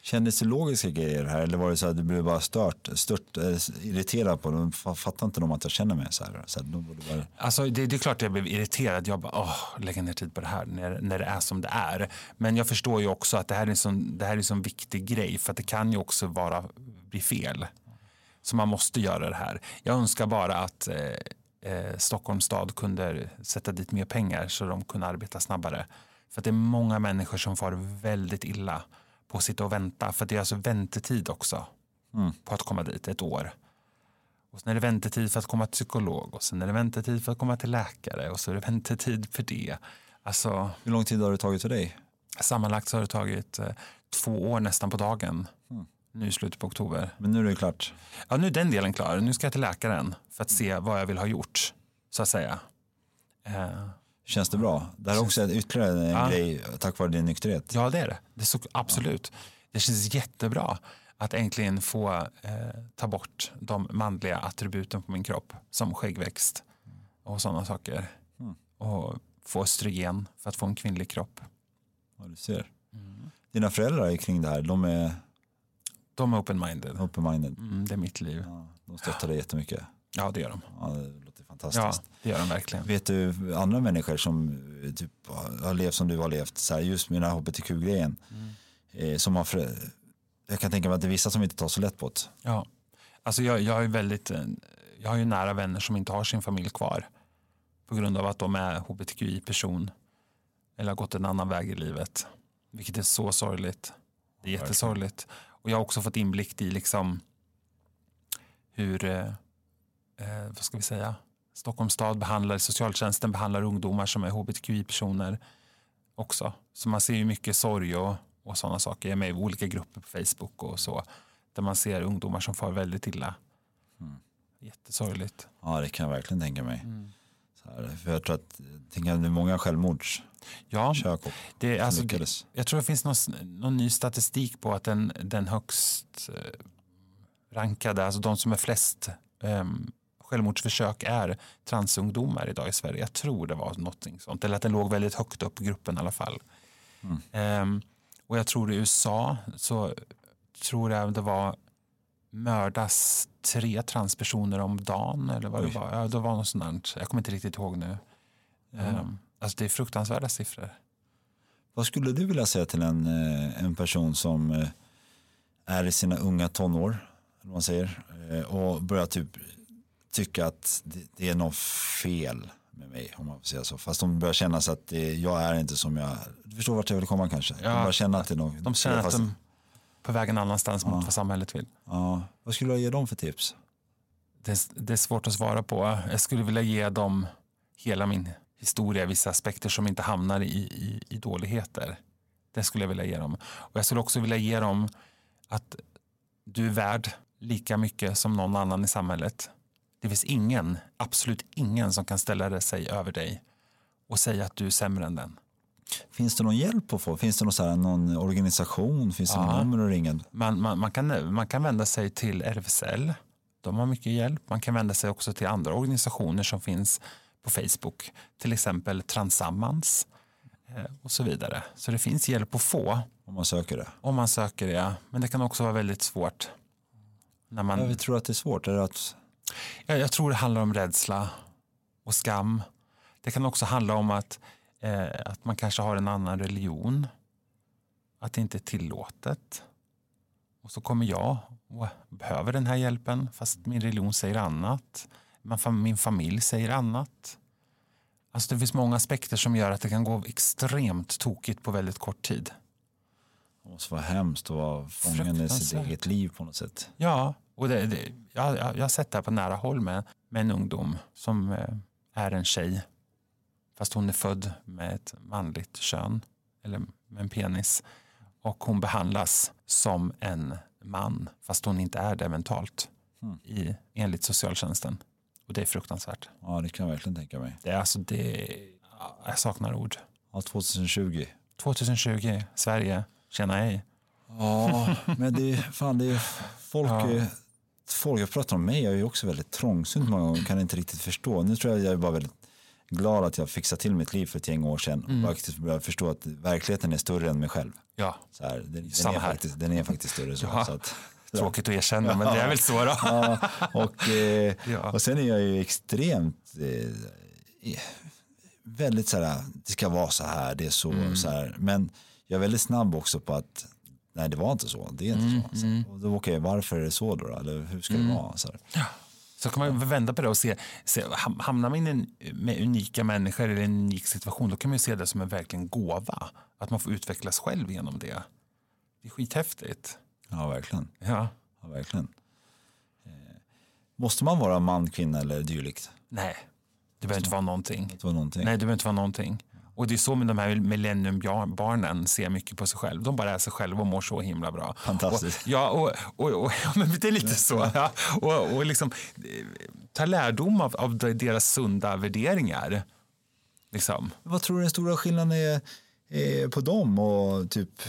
Speaker 1: Kändes det logiska grejer här eller var det så att du blev bara stört, stört eh, irriterad på? Fa- Fattar inte de att jag känner mig så här? Så här de borde bara...
Speaker 2: Alltså, det, det är klart att jag blev irriterad. Jag bara, åh, lägga ner tid på det här när, när det är som det är. Men jag förstår ju också att det här är en sån, det här är en sån viktig grej för att det kan ju också vara, bli fel. Så man måste göra det här. Jag önskar bara att eh, eh, Stockholms stad kunde sätta dit mer pengar så de kunde arbeta snabbare. För det är många människor som far väldigt illa på att sitta och vänta. För det är alltså väntetid också på att komma dit, ett år. Och sen är det väntetid för att komma till psykolog och sen är det väntetid för att komma till läkare och så är det väntetid för det. Alltså
Speaker 1: Hur lång tid har det tagit för dig?
Speaker 2: sammanlagt så har det tagit eh, två år nästan på dagen. Nu i slutet på oktober.
Speaker 1: Men nu är det klart.
Speaker 2: Ja, nu är den delen klar. Nu ska jag till läkaren för att se vad jag vill ha gjort, så att säga. Eh,
Speaker 1: Känns det bra? Det här är också ytterligare en
Speaker 2: Ja.
Speaker 1: grej tack vare din nykterhet.
Speaker 2: ja, det är det. det är så, absolut. Det känns jättebra att äntligen få eh, ta bort de manliga attributen på min kropp, som skäggväxt och sådana saker. Och få östrogen för att få en kvinnlig kropp.
Speaker 1: Ja, du ser. Dina föräldrar är kring det här, de är
Speaker 2: De är open-minded.
Speaker 1: open-minded.
Speaker 2: Mm, det är mitt liv.
Speaker 1: Ja, de stöttar dig jättemycket.
Speaker 2: Ja, det gör de.
Speaker 1: Ja, det låter
Speaker 2: Ja,
Speaker 1: fantastiskt.
Speaker 2: det gör de verkligen.
Speaker 1: Vet du andra människor som eh, typ, har levt som du har levt, så här, just med den här hbtq-grejen, eh, som har jag kan tänka mig att det är vissa som inte tar så lätt på det.
Speaker 2: Ja. Alltså jag, jag, är väldigt, eh, jag har ju nära vänner som inte har sin familj kvar på grund av att de är hbtqi-person eller har gått en annan väg i livet. Vilket är så sorgligt. Det är jättesorgligt. Och jag har också fått inblick i liksom hur, eh, eh, vad ska vi säga, Stockholms stad behandlar, socialtjänsten behandlar ungdomar som är hbtqi-personer också. Så man ser ju mycket sorg och, och sådana saker. Jag är med i olika grupper på Facebook och så. Där man ser ungdomar som far väldigt illa. Jättesorgligt.
Speaker 1: Ja, det kan jag verkligen tänka mig.
Speaker 2: Mm.
Speaker 1: För jag tror att det är många självmordsförsök
Speaker 2: Ja, det, alltså, det, jag tror det finns någon, någon ny statistik på att den, den högst eh, rankade, alltså de som är flest um, självmordsförsök är transungdomar idag i Sverige. Jag tror det var något sånt. Eller att den låg väldigt högt upp i gruppen i alla fall. Um, och jag tror i USA så tror jag det var mördas tre transpersoner om dagen. Eller vad det var. Ja, det var något sånt. Jag kommer inte riktigt ihåg nu. Um, alltså det är fruktansvärda siffror.
Speaker 1: Vad skulle du vilja säga till en, eh, en person som eh, är i sina unga tonår, eller man säger, eh, och börjar typ tycka att det, är något fel med mig, om man får säga så. Fast de börjar känna sig att det, jag är inte som jag, du förstår vart jag vill komma kanske? de börjar känna att det är något.
Speaker 2: De känner att de på väg en annanstans mot vad samhället vill.
Speaker 1: Ja. Vad skulle du ge dem för tips?
Speaker 2: Det, det är svårt att svara på. Jag skulle vilja ge dem hela min historia, vissa aspekter som inte hamnar i, i, i dåligheter. Det skulle jag vilja ge dem. Och jag skulle också vilja ge dem att du är värd lika mycket som någon annan i samhället. Det finns ingen, absolut ingen som kan ställa sig över dig och säga att du är sämre än den.
Speaker 1: Finns det någon hjälp att få? Finns det någon, så här, någon organisation? Finns det
Speaker 2: Ja.
Speaker 1: någon nummer att ringa?
Speaker 2: Man, man, man, kan, man kan vända sig till RFSL. De har mycket hjälp. Man kan vända sig också till andra organisationer som finns på Facebook. Till exempel Transammans eh, och så vidare. Så det finns hjälp att få
Speaker 1: Om man söker det.
Speaker 2: om man söker det. Men det kan också vara väldigt svårt. När man,
Speaker 1: Jag tror att det är svårt. Är att,
Speaker 2: jag, jag tror det handlar om rädsla och skam. Det kan också handla om att, eh, att man kanske har en annan religion. Att det inte är tillåtet. Och så kommer jag och behöver den här hjälpen fast min religion säger annat. Min familj säger annat. Alltså det finns många aspekter som gör att det kan gå extremt tokigt på väldigt kort tid.
Speaker 1: det måste vara hemskt att vara fången i sitt eget liv på något sätt.
Speaker 2: Ja, och det, det, jag, jag, jag har sett det här på nära håll med, med en ungdom som eh, är en tjej. Fast hon är född med ett manligt kön, eller med en penis. Och hon behandlas som en man, fast hon inte är det mentalt. I, enligt socialtjänsten. Och det är fruktansvärt.
Speaker 1: Ja, det kan jag verkligen tänka mig.
Speaker 2: Det är alltså det, ja, jag saknar ord.
Speaker 1: Ja, 2020.
Speaker 2: 2020, Sverige, tjena hej.
Speaker 1: Ja, men det är fan det är folk,
Speaker 2: Ja.
Speaker 1: är, folk jag pratar om mig, jag är ju också väldigt trångsynt många gånger, kan inte riktigt förstå. Nu tror jag jag är bara väldigt glad att jag fixade till mitt liv för ett gäng år sedan
Speaker 2: Mm.
Speaker 1: och faktiskt började förstå att verkligheten är större än mig själv.
Speaker 2: Ja,
Speaker 1: Så här, den, den, är faktiskt, den är faktiskt större så.
Speaker 2: Ja.
Speaker 1: så att,
Speaker 2: tråkigt att erkänna, men det är väl så då.
Speaker 1: ja, och, eh,
Speaker 2: Ja.
Speaker 1: och sen är jag ju extremt eh, väldigt så här, det ska vara så här, det är så,
Speaker 2: Mm.
Speaker 1: så här. Men jag är väldigt snabb också på att nej det var inte så, det är inte
Speaker 2: Mm,
Speaker 1: så. så. Och då, okej, varför är det så då? Eller hur ska det vara? Så här.
Speaker 2: Så kan man vända på det och se, se ham- hamnar man in med unika människor eller en unik situation då kan man ju se det som en verkligen gåva. Att man får utvecklas själv genom det. Det är skithäftigt.
Speaker 1: Ja, verkligen.
Speaker 2: Ja.
Speaker 1: Ja, verkligen. Eh, måste man vara man, kvinna eller dylikt?
Speaker 2: Nej, det behöver inte vara någonting.
Speaker 1: Det var någonting.
Speaker 2: Nej, det behöver inte vara någonting. Och det är så med de här millenniumbarnen ser mycket på sig själv. De bara är sig själva och mår så himla bra.
Speaker 1: Fantastiskt.
Speaker 2: Och, ja, och, och, och, ja, men det är lite så. Ja. Och, och liksom, eh, ta lärdom av, av deras sunda värderingar. Liksom.
Speaker 1: Vad tror du den stora skillnaden är, är på dem och typ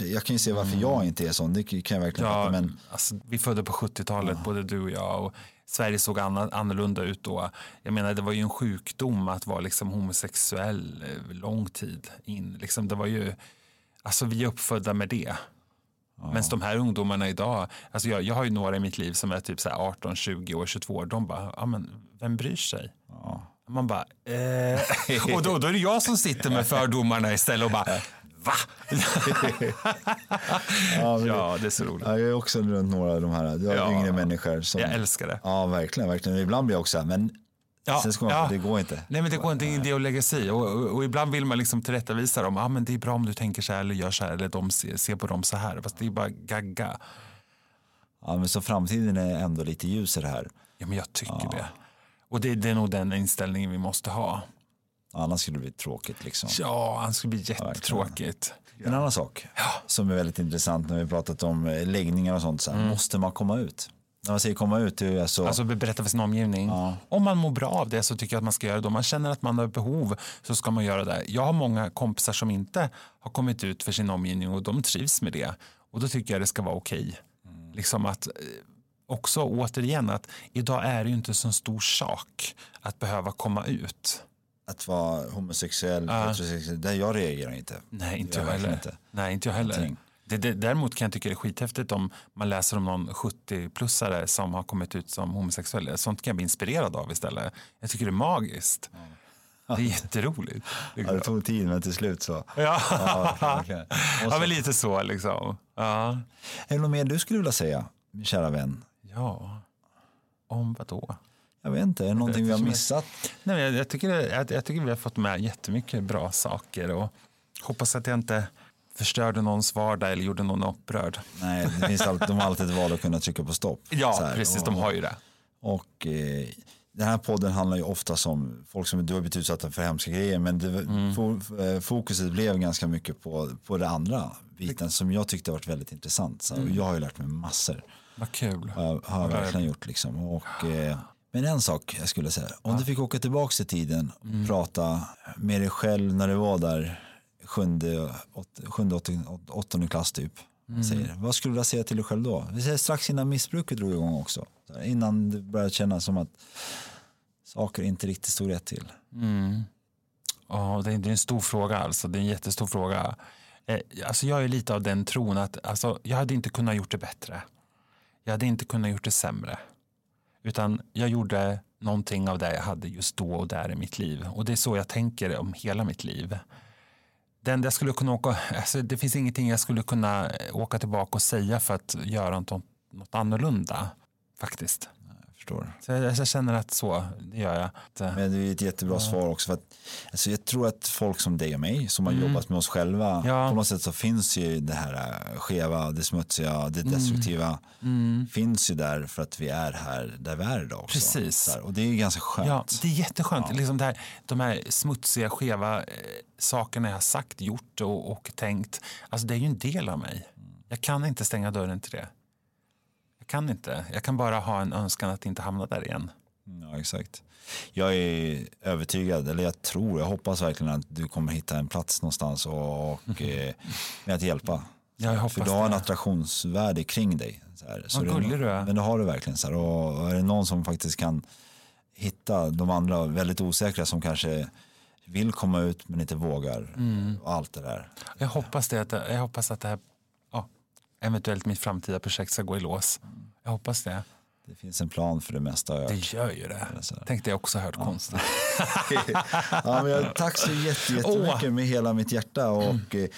Speaker 1: jag kan ju se varför jag inte är sån, det kan jag verkligen fatta.
Speaker 2: Mm. Ja,
Speaker 1: Men
Speaker 2: alltså, vi födde på 70-talet, både du och jag. Och Sverige såg annorlunda ut då. Jag menar, det var ju en sjukdom att vara liksom homosexuell eh, lång tid in. Liksom, det var ju, alltså, vi är uppfödda med det. Men de här ungdomarna idag, alltså jag, jag har ju några i mitt liv som är typ så här 18, 20 år, 22 år. De bara, ja, men vem bryr sig? Man bara, eh. och då, då är det jag som sitter med fördomarna istället och bara, va?
Speaker 1: ja, men
Speaker 2: ja, det är så roligt.
Speaker 1: Ja, jag är också runt några av de här jag
Speaker 2: Ja.
Speaker 1: yngre människor. Som,
Speaker 2: Jag älskar det.
Speaker 1: Ja, verkligen. verkligen. Ibland blir jag också men
Speaker 2: Ja,
Speaker 1: sen ska man,
Speaker 2: ja.
Speaker 1: det går inte.
Speaker 2: Nej, men det går inte in det att lägga sig i. och, och, och ibland vill man liksom tillrättavisa dem. Ah, men det är bra om du tänker så här eller gör så här eller de ser, ser på dem så här. Fast det är bara gagga.
Speaker 1: Ja, men så framtiden är ändå lite ljusare här.
Speaker 2: Ja, men jag tycker det. Och det, det är nog den inställningen vi måste ha.
Speaker 1: Annars skulle det bli tråkigt liksom.
Speaker 2: Ja, han skulle bli jättetråkigt.
Speaker 1: En annan sak som är väldigt intressant när vi pratat om eh, läggningar och sånt. Så här, Måste man komma ut? När man säger komma ut, det är alltså,
Speaker 2: Alltså berätta för sin omgivning. Om man mår bra av det så tycker jag att man ska göra det. Om man känner att man har behov så ska man göra det. Jag har många kompisar som inte har kommit ut för sin omgivning och de trivs med det. Och då tycker jag det ska vara okej. Liksom att, eh, också återigen att idag är det ju inte så stor sak att behöva komma ut.
Speaker 1: Att vara homosexuell,
Speaker 2: Ja.
Speaker 1: heterosexuell, där jag reagerar inte.
Speaker 2: Nej, inte
Speaker 1: Jag
Speaker 2: jag heller.
Speaker 1: inte.
Speaker 2: Nej, inte jag heller. Det, det, däremot kan jag tycka det är skithäftigt om man läser om någon 70-plussare som har kommit ut som homosexuell. Sånt kan jag bli inspirerad av istället. Jag tycker det är magiskt. Det är jätteroligt.
Speaker 1: Ja,
Speaker 2: Liksom.
Speaker 1: det tog tid men till slut så.
Speaker 2: Ja,
Speaker 1: Ja, verkligen. Och
Speaker 2: ja
Speaker 1: så-
Speaker 2: men lite så liksom. Ja.
Speaker 1: Är det något mer du skulle vilja säga, min kära vän?
Speaker 2: ja. Om vad då?
Speaker 1: Jag vet inte, är det någonting vi har missat?
Speaker 2: Nej, jag, jag, tycker, jag, jag tycker vi har fått med jättemycket bra saker och hoppas att jag inte förstörde någons vardag eller gjorde någon upprörd.
Speaker 1: Nej, det finns alltid, de har alltid ett val att kunna trycka på stopp.
Speaker 2: Ja, precis. De har ju det.
Speaker 1: Och eh, den här podden handlar ju ofta om folk som du har blivit utsatta för hemska grejer men det,
Speaker 2: Mm.
Speaker 1: eh, fokuset blev ganska mycket på, på det andra biten som jag tyckte har varit väldigt intressant. Så,
Speaker 2: Mm.
Speaker 1: jag har ju lärt mig massor.
Speaker 2: Vad kul.
Speaker 1: Har, har jag
Speaker 2: Ja,
Speaker 1: verkligen gjort liksom. Och, eh, men en sak jag skulle säga, om du fick åka tillbaka i tiden och
Speaker 2: Mm.
Speaker 1: prata med dig själv när du var där sjunde, åt, sjunde åttonde, åttonde klass typ.
Speaker 2: Mm.
Speaker 1: Säger, vad skulle du säga till dig själv då? Vi säger strax innan missbruket drog igång också. Här, innan det började kännas som att saker inte riktigt stod rätt till.
Speaker 2: Mm. Ja, det är, det är en stor fråga alltså. Det är en jättestor fråga. Eh, alltså jag är lite av den tron att alltså, jag hade inte kunnat gjort det bättre. Jag hade inte kunnat gjort det sämre. Utan jag gjorde någonting av det jag hade just då och där i mitt liv. Och det är så jag tänker om hela mitt liv. Det jag skulle kunna åka, alltså det finns ingenting jag skulle kunna eh, åka tillbaka och säga för att göra något, något annorlunda. Faktiskt.
Speaker 1: Jag förstår.
Speaker 2: Så jag, jag känner att så, det gör jag. Att, eh,
Speaker 1: Men det är ett jättebra svar också. För att, alltså jag tror att folk som dig och mig som har jobbat med oss själva,
Speaker 2: Mm. Ja.
Speaker 1: på något sätt så finns ju det här äh, skeva, det smutsiga, det
Speaker 2: Mm.
Speaker 1: destruktiva, finns ju där för att vi är här där vi är idag också.
Speaker 2: Precis.
Speaker 1: Här, och det är ju ganska skönt.
Speaker 2: Ja, det är jätteskönt. Liksom det här, de här smutsiga, skeva eh, sakerna jag har sagt, gjort och, och tänkt. Alltså det är ju en del av mig. Jag kan inte stänga dörren till det. Kan inte. Jag kan bara ha en önskan att inte hamna där igen.
Speaker 1: Ja, exakt. Jag är övertygad, eller jag tror, jag hoppas verkligen att du kommer hitta en plats någonstans och, och eh, med att hjälpa.
Speaker 2: Ja, jag hoppas
Speaker 1: För du har en attraktionsvärde kring dig. Så här. Så
Speaker 2: Vad
Speaker 1: är
Speaker 2: gullig du är.
Speaker 1: Men det har du verkligen. Så här. Och är det någon som faktiskt kan hitta de andra väldigt osäkra som kanske vill komma ut men inte vågar
Speaker 2: Mm.
Speaker 1: och allt det där.
Speaker 2: Jag hoppas, det att, jag hoppas att det här, eventuellt mitt framtida projekt ska gå i lås. Jag hoppas det.
Speaker 1: Det finns en plan för det mesta. har jag hört.
Speaker 2: Det gör ju det. Tänkte jag också hört konstigt.
Speaker 1: ja, men jag, tack så jätte, jättemycket med hela mitt hjärta och eh,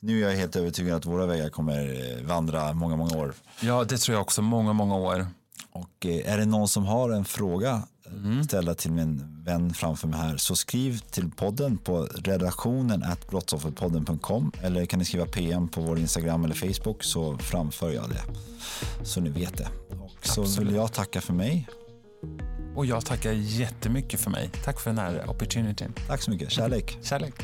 Speaker 1: nu är jag helt övertygad att våra vägar kommer eh, vandra många, många år.
Speaker 2: Ja, det tror jag också. Många, många år.
Speaker 1: Och eh, är det någon som har en fråga
Speaker 2: Mm.
Speaker 1: ställa till min vän framför mig här så skriv till podden på redaktionen at brottsofferpodden.com eller kan ni skriva PM på vår Instagram eller Facebook så framför jag det. Så ni vet det. Och så
Speaker 2: Absolut.
Speaker 1: vill jag tacka för mig.
Speaker 2: Och jag tackar jättemycket för mig. Tack för den här opportunityn.
Speaker 1: Tack så mycket. Kärlek.
Speaker 2: Kärlek.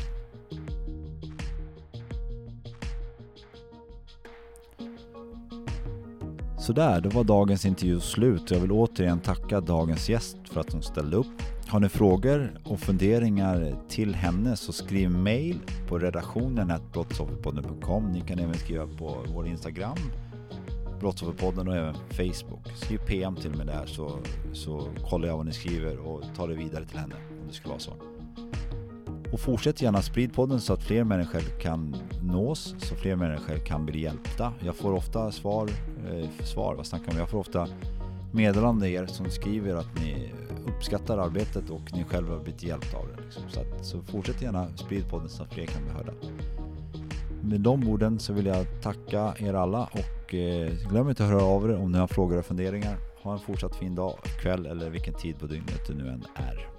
Speaker 1: Sådär, då var dagens intervju slut. Jag vill återigen tacka dagens gäst för att hon ställde upp. Har ni frågor och funderingar till henne så skriv mail på redaktionen brottsofferpodden.com. Ni kan även skriva på vår Instagram, Brottsofferpodden och även Facebook. Skriv PM till mig där så, så kollar jag vad ni skriver och tar det vidare till henne om det skulle vara så. Och fortsätt gärna sprid podden så att fler människor kan nås, så fler människor kan bli hjälpta. Jag får ofta svar, eh, svar vad snackar om? Jag får ofta meddelande er som skriver att ni uppskattar arbetet och ni själva har blivit hjälpta av det. Liksom. Så, att, så fortsätt gärna sprid podden så att fler kan bli hörda. Med de orden så vill jag tacka er alla och eh, glöm inte att höra av er om ni har frågor och funderingar. Ha en fortsatt fin dag, kväll eller vilken tid på dygnet det nu än är.